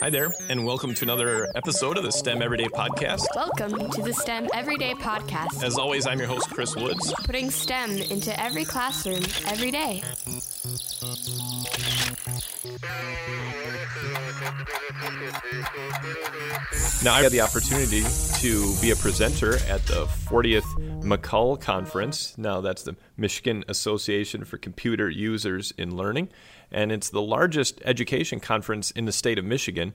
Hi there, and welcome to another episode of the STEM Everyday Podcast. Welcome to the STEM Everyday Podcast, As always, I'm your host, Chris Woods. putting STEM into every classroom every day. Now, I had the opportunity to be a presenter at the 40th MACUL Conference. Now, that's the Michigan Association for Computer Users in Learning, and it's the largest education conference in the state of Michigan.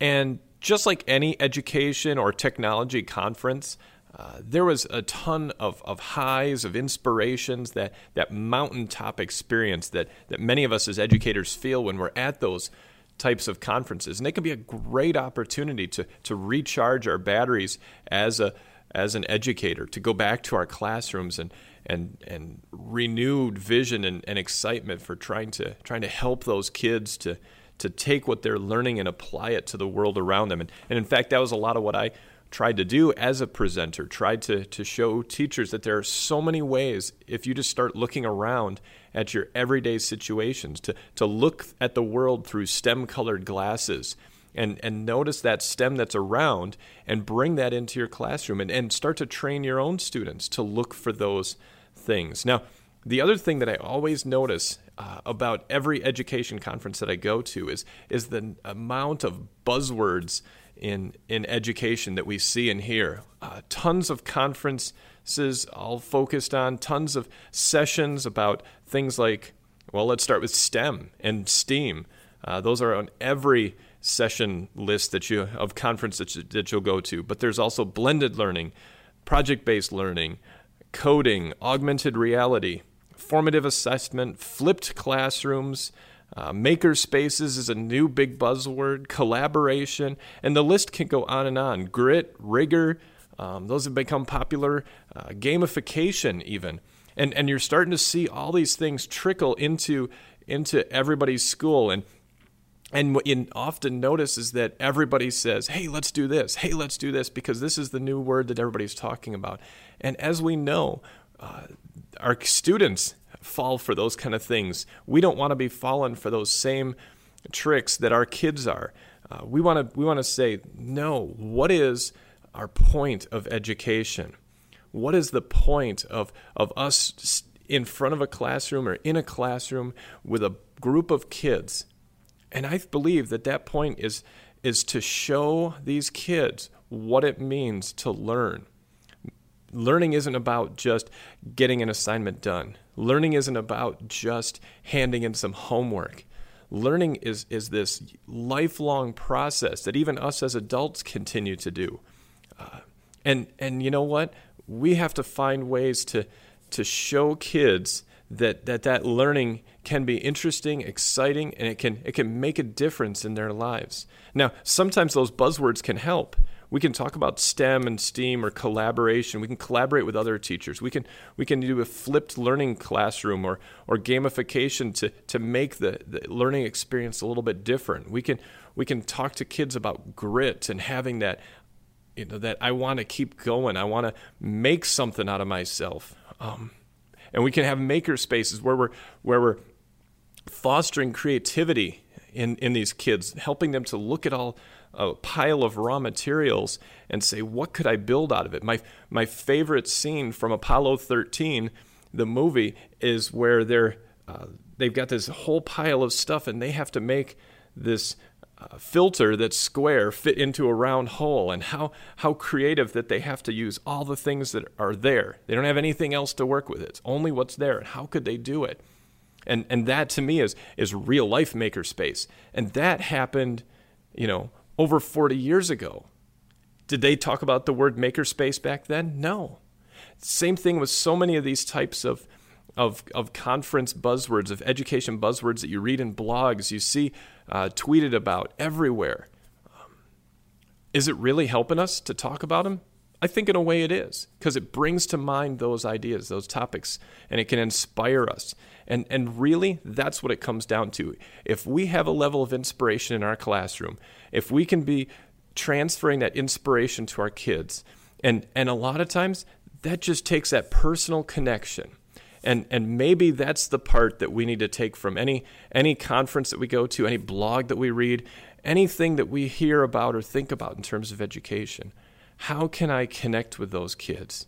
And just like any education or technology conference, uh, there was a ton of, of highs, of inspirations, that, that mountaintop experience that, that many of us as educators feel when we're at those types of conferences. And they can be a great opportunity to, to recharge our batteries as a as an educator, to go back to our classrooms and and and renewed vision and, and excitement for trying to trying to help those kids to to take what they're learning and apply it to the world around them. And, and in fact, that was a lot of what I tried to do as a presenter, tried to, to show teachers that there are so many ways, if you just start looking around at your everyday situations, to, to look at the world through STEM colored glasses and, and notice that STEM that's around and bring that into your classroom and, and start to train your own students to look for those things. Now, the other thing that I always notice uh, about every education conference that I go to is is the amount of buzzwords in in education that we see and hear. Uh, tons of conferences all focused on tons of sessions about things like well, let's start with STEM and STEAM. Uh, those are on every session list that you of conference that, you, that you'll go to. But there's also blended learning, project based learning, coding, augmented reality, formative assessment, flipped classrooms. Uh, maker spaces is a new big buzzword, collaboration, and the list can go on and on. Grit, rigor, um, those have become popular. Uh, gamification, even, and and you're starting to see all these things trickle into into everybody's school. And and what you often notice is that everybody says, "Hey, let's do this. Hey, let's do this," because this is the new word that everybody's talking about. And as we know, uh, our students fall for those kind of things. We don't want to be fallen for those same tricks that our kids are. Uh, we want to we want to say no. What is our point of education? What is the point of of us in front of a classroom or in a classroom with a group of kids? And I believe that that point is is to show these kids what it means to learn learning isn't about just getting an assignment done. Learning isn't about just handing in some homework. Learning is, is this lifelong process that even us as adults continue to do. Uh, and, and you know what? We have to find ways to, to show kids that, that that learning can be interesting, exciting, and it can, it can make a difference in their lives. Now, sometimes those buzzwords can help we can talk about STEM and STEAM or collaboration. We can collaborate with other teachers. We can we can do a flipped learning classroom or or gamification to to make the, the learning experience a little bit different. We can we can talk to kids about grit and having that you know that I want to keep going. I want to make something out of myself. Um, and we can have maker spaces where we're where we're fostering creativity in in these kids, helping them to look at all a pile of raw materials and say, what could I build out of it? My, my favorite scene from Apollo 13, the movie, is where they're, uh, they've got this whole pile of stuff and they have to make this uh, filter that's square fit into a round hole and how, how creative that they have to use all the things that are there. They don't have anything else to work with. It's only what's there. And how could they do it? And, and that to me is, is real life makerspace. And that happened, you know, over 40 years ago. Did they talk about the word makerspace back then? No. Same thing with so many of these types of, of, of conference buzzwords, of education buzzwords that you read in blogs, you see uh, tweeted about everywhere. Um, is it really helping us to talk about them? I think in a way it is, because it brings to mind those ideas, those topics, and it can inspire us. And, and really, that's what it comes down to. If we have a level of inspiration in our classroom, if we can be transferring that inspiration to our kids, and, and a lot of times that just takes that personal connection. And, and maybe that's the part that we need to take from any, any conference that we go to, any blog that we read, anything that we hear about or think about in terms of education. How can I connect with those kids?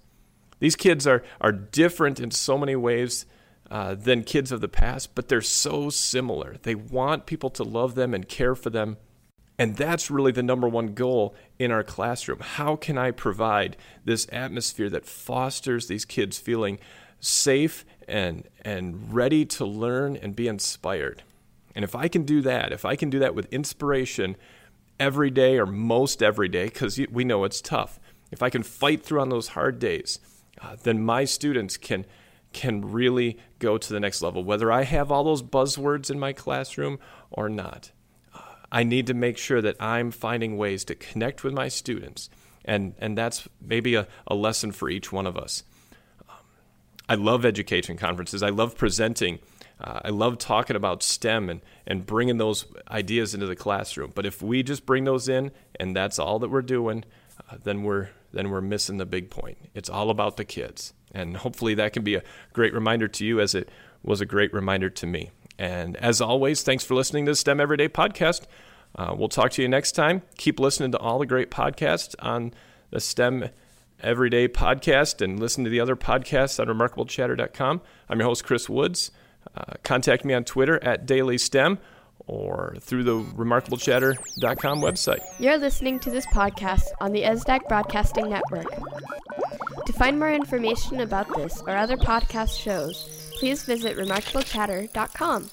These kids are, are different in so many ways uh, than kids of the past, but they're so similar. They want people to love them and care for them. And that's really the number one goal in our classroom. How can I provide this atmosphere that fosters these kids feeling safe and, and ready to learn and be inspired? And if I can do that, if I can do that with inspiration every day or most every day, because we know it's tough, if I can fight through on those hard days, uh, then my students can can really go to the next level, whether I have all those buzzwords in my classroom or not. Uh, I need to make sure that I'm finding ways to connect with my students, and, and that's maybe a, a lesson for each one of us. Um, I love education conferences, I love presenting. Uh, I love talking about STEM and, and bringing those ideas into the classroom. But if we just bring those in and that's all that we're doing, uh, then we're then we're missing the big point. It's all about the kids. And hopefully that can be a great reminder to you as it was a great reminder to me. And as always, thanks for listening to the STEM Everyday Podcast. Uh, we'll talk to you next time. Keep listening to all the great podcasts on the STEM Everyday Podcast and listen to the other podcasts on remarkablechatter.com. I'm your host, Chris Woods. Uh, contact me on Twitter at DailySTEM or through the remarkablechatter.com website. You're listening to this podcast on the ESDAC Broadcasting Network. To find more information about this or other podcast shows, please visit remarkablechatter.com.